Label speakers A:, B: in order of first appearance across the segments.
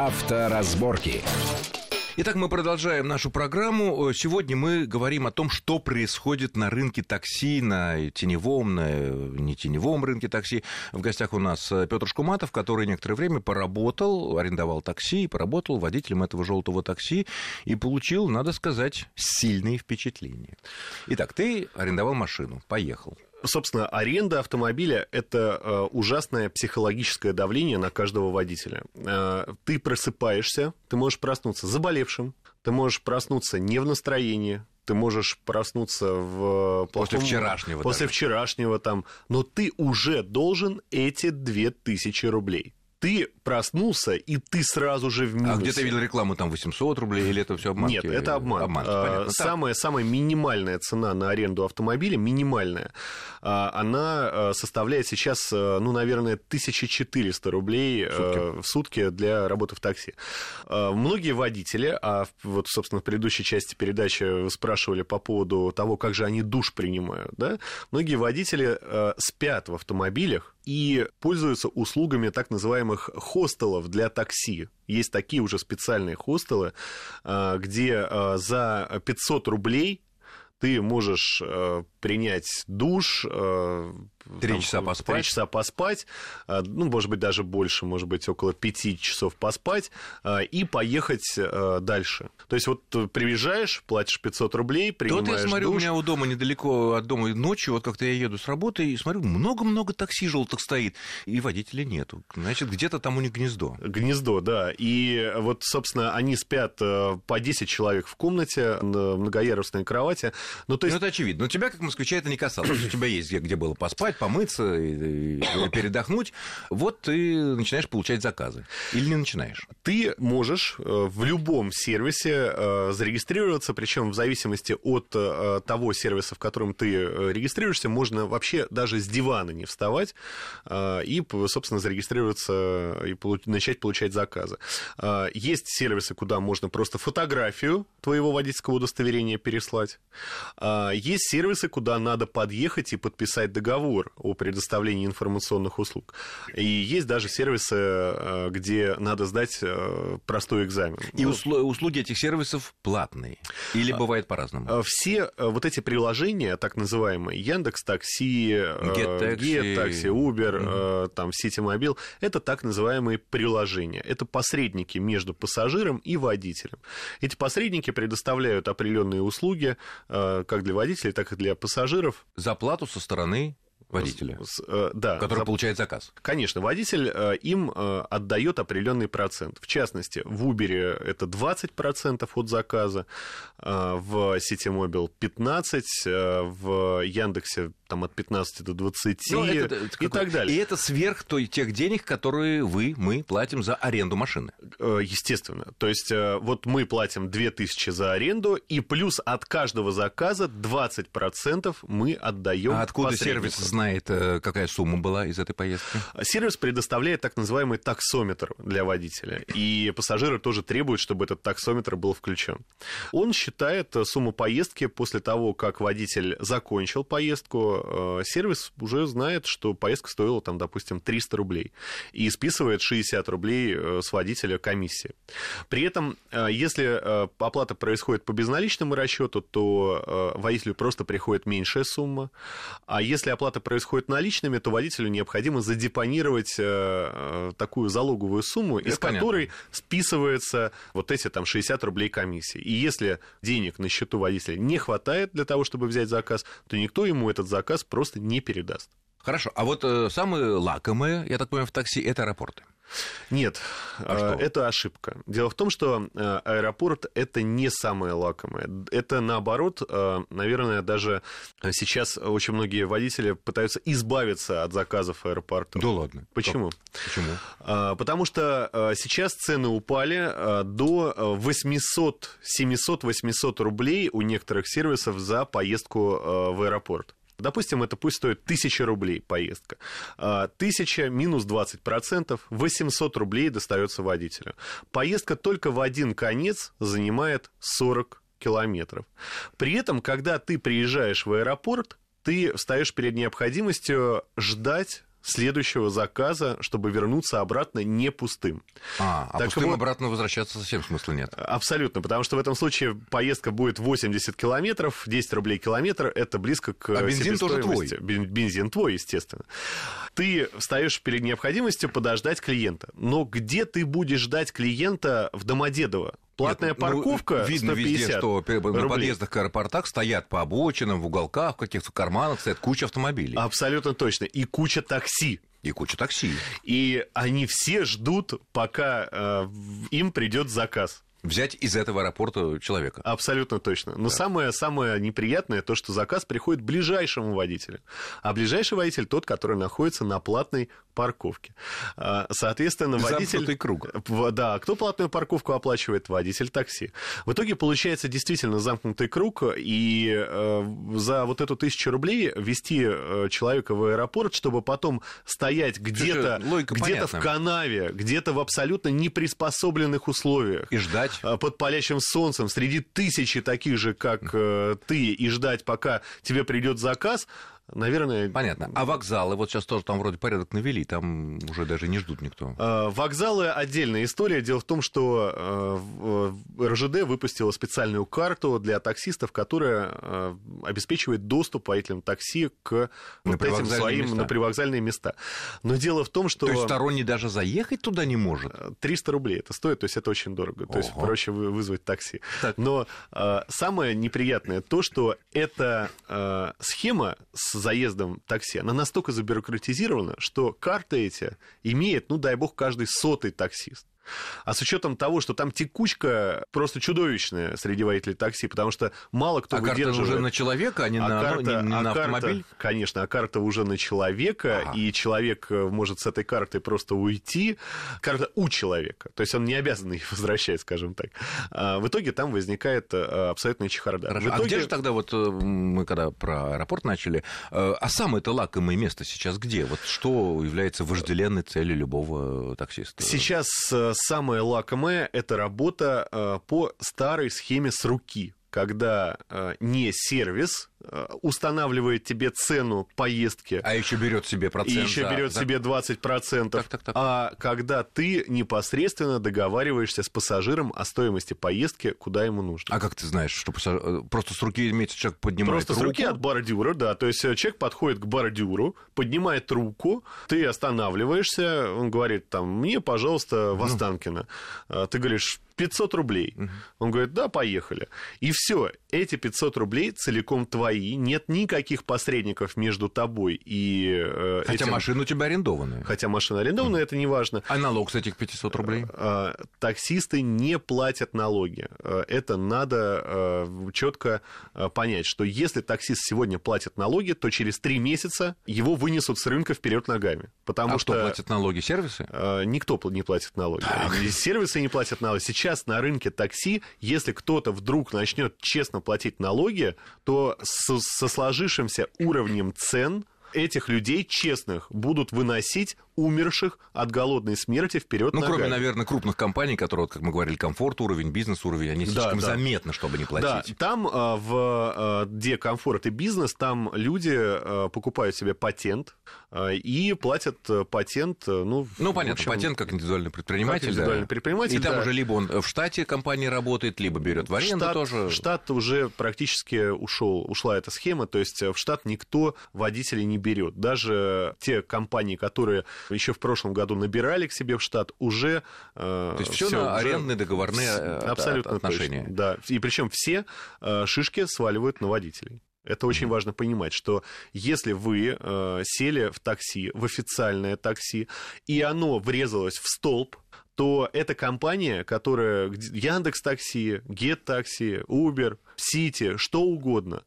A: Авторазборки.
B: Итак, мы продолжаем нашу программу. Сегодня мы говорим о том, что происходит на рынке такси, на теневом, на не теневом рынке такси. В гостях у нас Петр Шкуматов, который некоторое время поработал, арендовал такси, поработал водителем этого желтого такси и получил, надо сказать, сильные впечатления. Итак, ты арендовал машину, поехал.
C: Собственно, аренда автомобиля – это э, ужасное психологическое давление на каждого водителя. Э, ты просыпаешься, ты можешь проснуться заболевшим, ты можешь проснуться не в настроении, ты можешь проснуться в
B: плохом... После вчерашнего.
C: После даже. вчерашнего там. Но ты уже должен эти 2000 рублей ты проснулся, и ты сразу же в минусе.
B: А где ты видел рекламу, там 800 рублей, или это все обман?
C: Нет, это обман. обман а, самая, самая минимальная цена на аренду автомобиля, минимальная, а, она а, составляет сейчас, ну, наверное, 1400 рублей в сутки, в сутки для работы в такси. Многие водители, а вот, собственно, в предыдущей части передачи спрашивали по поводу того, как же они душ принимают, да? Многие водители спят в автомобилях, и пользуются услугами так называемых хостелов для такси. Есть такие уже специальные хостелы, а, где а, за 500 рублей ты можешь э, принять душ,
B: э, Три часа поспать.
C: Три часа поспать, э, ну, может быть, даже больше, может быть, около пяти часов поспать и поехать дальше. То есть вот приезжаешь, платишь 500 рублей, принимаешь
B: Тут я смотрю,
C: душ.
B: у меня у дома недалеко от дома ночью, вот как-то я еду с работы и смотрю, много-много такси желтых стоит, и водителя нету. Значит, где-то там у них гнездо.
C: Гнездо, да. И вот, собственно, они спят по 10 человек в комнате на многоярусной кровати,
B: ну, то есть... ну, это очевидно. Но тебя, как москвича, это не касалось. У тебя есть где, где было поспать, помыться и, и передохнуть. Вот ты начинаешь получать заказы. Или не начинаешь?
C: Ты можешь э, в любом сервисе э, зарегистрироваться, причем в зависимости от э, того сервиса, в котором ты регистрируешься, можно вообще даже с дивана не вставать и, собственно, зарегистрироваться и начать получать заказы. Есть сервисы, куда можно просто фотографию твоего водительского удостоверения переслать. Есть сервисы, куда надо подъехать и подписать договор о предоставлении информационных услуг. И есть даже сервисы, а, где надо сдать а, простой экзамен.
B: И услуги этих сервисов платные? Или бывает по-разному?
C: Все вот эти приложения, так называемые, Яндекс Такси, Get Taxi, Uber, mm-hmm. там, Ситимобил, это так называемые приложения. Это посредники между пассажиром и водителем. Эти посредники предоставляют определенные услуги, как для водителей, так и для пассажиров.
B: За плату со стороны водителя, с, э, да, который за... получает заказ.
C: Конечно, водитель э, им э, отдает определенный процент. В частности, в Uber это 20% от заказа, э, в сети Мобил 15%, э, в Яндексе там от 15 до 20 ну, это, это, и так далее.
B: И это сверх той, тех денег, которые вы, мы платим за аренду машины.
C: Э, естественно. То есть э, вот мы платим 2000 за аренду, и плюс от каждого заказа 20% мы отдаем.
B: А откуда сервис знает, э, какая сумма была из этой поездки?
C: Сервис предоставляет так называемый таксометр для водителя. И пассажиры тоже требуют, чтобы этот таксометр был включен. Он считает сумму поездки после того, как водитель закончил поездку, Э, сервис уже знает, что поездка стоила, там, допустим, 300 рублей и списывает 60 рублей э, с водителя комиссии. При этом, э, если оплата происходит по безналичному расчету, то водителю просто приходит меньшая сумма, а если оплата происходит наличными, то водителю необходимо задепонировать такую залоговую сумму, Это из понятно. которой списывается вот эти там 60 рублей комиссии. И если денег на счету водителя не хватает для того, чтобы взять заказ, то никто ему этот заказ заказ просто не передаст.
B: Хорошо, а вот э, самые лакомые, я так понимаю, в такси это аэропорты.
C: Нет, а э, это ошибка. Дело в том, что э, аэропорт это не самое лакомое. Это наоборот, э, наверное, даже сейчас очень многие водители пытаются избавиться от заказов аэропорта.
B: Да ладно.
C: Почему?
B: Как? Почему?
C: Потому что сейчас цены упали до 800, 700, 800 рублей у некоторых сервисов за поездку в аэропорт. Допустим, это пусть стоит 1000 рублей поездка. 1000 а, минус 20%, 800 рублей достается водителю. Поездка только в один конец занимает 40 километров. При этом, когда ты приезжаешь в аэропорт, ты встаешь перед необходимостью ждать следующего заказа, чтобы вернуться обратно не пустым.
B: А, а так пустым вот, обратно возвращаться совсем смысла нет.
C: Абсолютно, потому что в этом случае поездка будет 80 километров, 10 рублей километр, это близко к
B: А бензин тоже твой?
C: Бензин твой, естественно. Ты встаешь перед необходимостью подождать клиента. Но где ты будешь ждать клиента в Домодедово? Платная Нет, ну, парковка
B: ну, видно везде, что рублей. на подъездах к аэропортах стоят по обочинам, в уголках, в каких-то карманах стоят куча автомобилей.
C: Абсолютно точно. И куча такси.
B: И куча такси.
C: И они все ждут, пока э, им придет заказ
B: взять из этого аэропорта человека.
C: Абсолютно точно. Но да. самое, самое неприятное то, что заказ приходит ближайшему водителю. А ближайший водитель тот, который находится на платной парковке. А, соответственно, водитель...
B: Замкнутый круг.
C: Да, кто платную парковку оплачивает? Водитель такси. В итоге получается действительно замкнутый круг, и э, за вот эту тысячу рублей вести э, человека в аэропорт, чтобы потом стоять где-то где в канаве, где-то в абсолютно неприспособленных условиях.
B: И ждать.
C: Э, под палящим солнцем, среди тысячи таких же, как ты, и ждать, пока тебе придет заказ, Наверное...
B: Понятно. А вокзалы? Вот сейчас тоже там вроде порядок навели, там уже даже не ждут никто.
C: А, вокзалы отдельная история. Дело в том, что а, РЖД выпустила специальную карту для таксистов, которая а, обеспечивает доступ водителям такси к
B: на вот этим своим места.
C: на привокзальные места. Но дело в том, что...
B: То есть сторонний даже заехать туда не может?
C: 300 рублей это стоит, то есть это очень дорого. Ого. То есть проще вызвать такси. Так. Но самое неприятное то, что эта схема с заездом такси, она настолько забюрократизирована, что карты эти имеет, ну дай бог, каждый сотый таксист. А с учетом того, что там текучка просто чудовищная среди водителей такси, потому что мало кто
B: а
C: выдерживает...
B: карта уже на человека, а не, а на, карта, не, не а на карта, автомобиль?
C: Конечно, а карта уже на человека, ага. и человек э, может с этой картой просто уйти. Карта у человека, то есть он не обязан ее возвращать, скажем так. А в итоге там возникает э, абсолютная чехарда.
B: Хорошо.
C: Итоге...
B: А где же тогда, вот э, мы когда про аэропорт начали, а самое-то лакомое место сейчас где? Вот что является вожделенной целью любого таксиста?
C: Сейчас самое лакомое – это работа э, по старой схеме с руки, когда э, не сервис устанавливает тебе цену поездки.
B: А еще берет себе процент.
C: И еще берет да? себе 20%. Так, так, так. А когда ты непосредственно договариваешься с пассажиром о стоимости поездки, куда ему нужно.
B: А как ты знаешь, что пассажир... Э, просто с руки имеется человек поднимает
C: Просто руку? с руки от бордюра, да. То есть э, человек подходит к бордюру, поднимает руку, ты останавливаешься, он говорит там, мне, пожалуйста, в Останкино. Ну. Ты говоришь, 500 рублей. Угу. Он говорит, да, поехали. И все, эти 500 рублей целиком твои твои, нет никаких посредников между тобой и
B: э, Хотя этим... машина у тебя арендованная.
C: Хотя машина арендованная, mm. это не важно.
B: А налог с этих 500 рублей?
C: Э, таксисты не платят налоги. Э, это надо э, четко э, понять, что если таксист сегодня платит налоги, то через три месяца его вынесут с рынка вперед ногами. Потому
B: а
C: что...
B: кто платит налоги? Сервисы?
C: Э, никто не платит налоги. Так. Сервисы не платят налоги. Сейчас на рынке такси, если кто-то вдруг начнет честно платить налоги, то со, сложившимся уровнем цен этих людей честных будут выносить умерших от голодной смерти вперед
B: Ну, кроме, наверное, крупных компаний, которые, вот, как мы говорили, комфорт уровень, бизнес уровень, они слишком да, заметны, чтобы не платить.
C: Да, там, а, в, а, где комфорт и бизнес, там люди а, покупают себе патент и платят патент, ну...
B: Ну, понятно, общем, патент как индивидуальный предприниматель. Как
C: индивидуальный да. предприниматель,
B: И там да. уже либо он в штате компании работает, либо берет в аренду
C: штат,
B: тоже.
C: Штат уже практически ушел, ушла эта схема, то есть в штат никто водителей не берет. Даже те компании, которые еще в прошлом году набирали к себе в штат, уже...
B: Э, То есть все на арендные договорные э,
C: абсолютно
B: отношения.
C: Точно, да, и причем все э, шишки сваливают на водителей. Это очень mm-hmm. важно понимать, что если вы э, сели в такси, в официальное такси, и оно врезалось в столб, то эта компания, которая Яндекс Такси, Гет Такси, Uber, Сити, что угодно,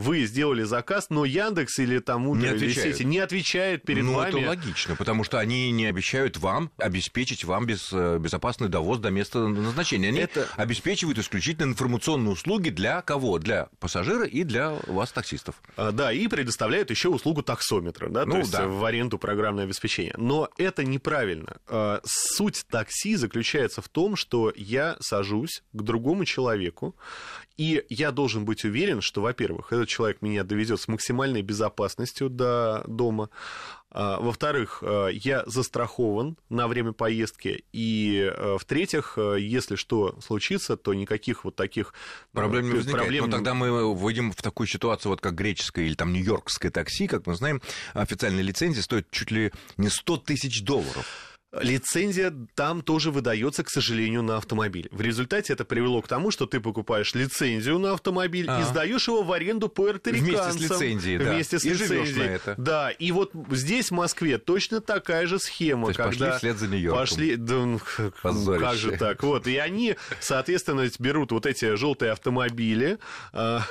C: вы сделали заказ, но Яндекс или там Uber или Сити не отвечает перед
B: ну,
C: вами.
B: Ну, это логично, потому что они не обещают вам обеспечить вам без, э, безопасный довоз до места назначения. Они это... обеспечивают исключительно информационные услуги для кого? Для пассажира и для вас, таксистов.
C: А, да, и предоставляют еще услугу таксометра, да, ну, то есть да. в аренду программное обеспечение. Но это неправильно. А, суть такси заключается в том, что я сажусь к другому человеку, и я должен быть уверен, что, во-первых, этот человек меня довезет с максимальной безопасностью до дома. А, во-вторых, э, я застрахован на время поездки. И, э, в-третьих, э, если что случится, то никаких вот таких
B: проблем не возникает. Проблем... Но тогда мы выйдем в такую ситуацию, вот как греческое или там нью-йоркское такси, как мы знаем, официальная лицензия стоит чуть ли не 100 тысяч долларов.
C: Лицензия там тоже выдается, к сожалению, на автомобиль. В результате это привело к тому, что ты покупаешь лицензию на автомобиль а. и сдаешь его в аренду пуэрториканцам.
B: Вместе с лицензией, да.
C: Вместе с
B: и
C: лицензией.
B: на это.
C: Да, и вот здесь, в Москве, точно такая же схема.
B: То есть когда пошли вслед за нью
C: Пошли, да, ну, как же так? Вот, и они, соответственно, берут вот эти желтые автомобили, а,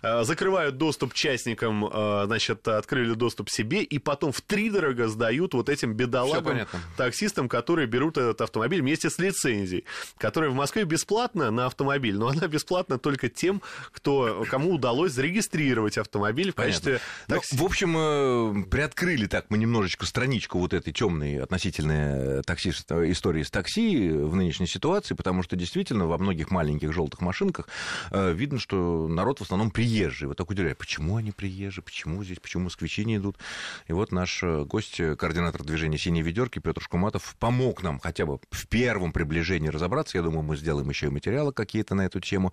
C: а, закрывают доступ частникам, а, значит, открыли доступ себе, и потом в три дорого сдают вот этим бедолагам такси таксистам, которые берут этот автомобиль вместе с лицензией, которая в Москве бесплатна на автомобиль, но она бесплатна только тем, кто, кому удалось зарегистрировать автомобиль в качестве
B: ну, такси. Ну, в общем, э, приоткрыли так мы немножечко страничку вот этой темной относительно такси, истории с такси в нынешней ситуации, потому что действительно во многих маленьких желтых машинках э, видно, что народ в основном приезжий. Вот так удивляет, почему они приезжие, почему здесь, почему москвичи не идут. И вот наш э, гость, координатор движения «Синие ведерки» Петр Шкуматов Ахматов помог нам хотя бы в первом приближении разобраться. Я думаю, мы сделаем еще и материалы какие-то на эту тему,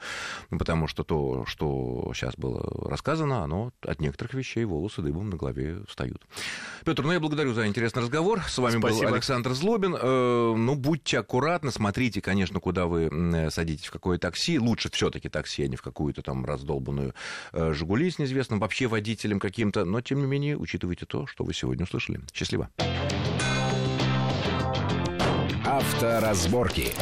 B: потому что то, что сейчас было рассказано, оно от некоторых вещей волосы дыбом на голове встают. Петр, ну я благодарю за интересный разговор. С вами Спасибо. был Александр Злобин. Э, ну, будьте аккуратны, смотрите, конечно, куда вы садитесь, в какое такси. Лучше все-таки такси, а не в какую-то там раздолбанную э, «Жигули» с неизвестным вообще водителем каким-то. Но, тем не менее, учитывайте то, что вы сегодня услышали. Счастливо.
A: Авторазборки.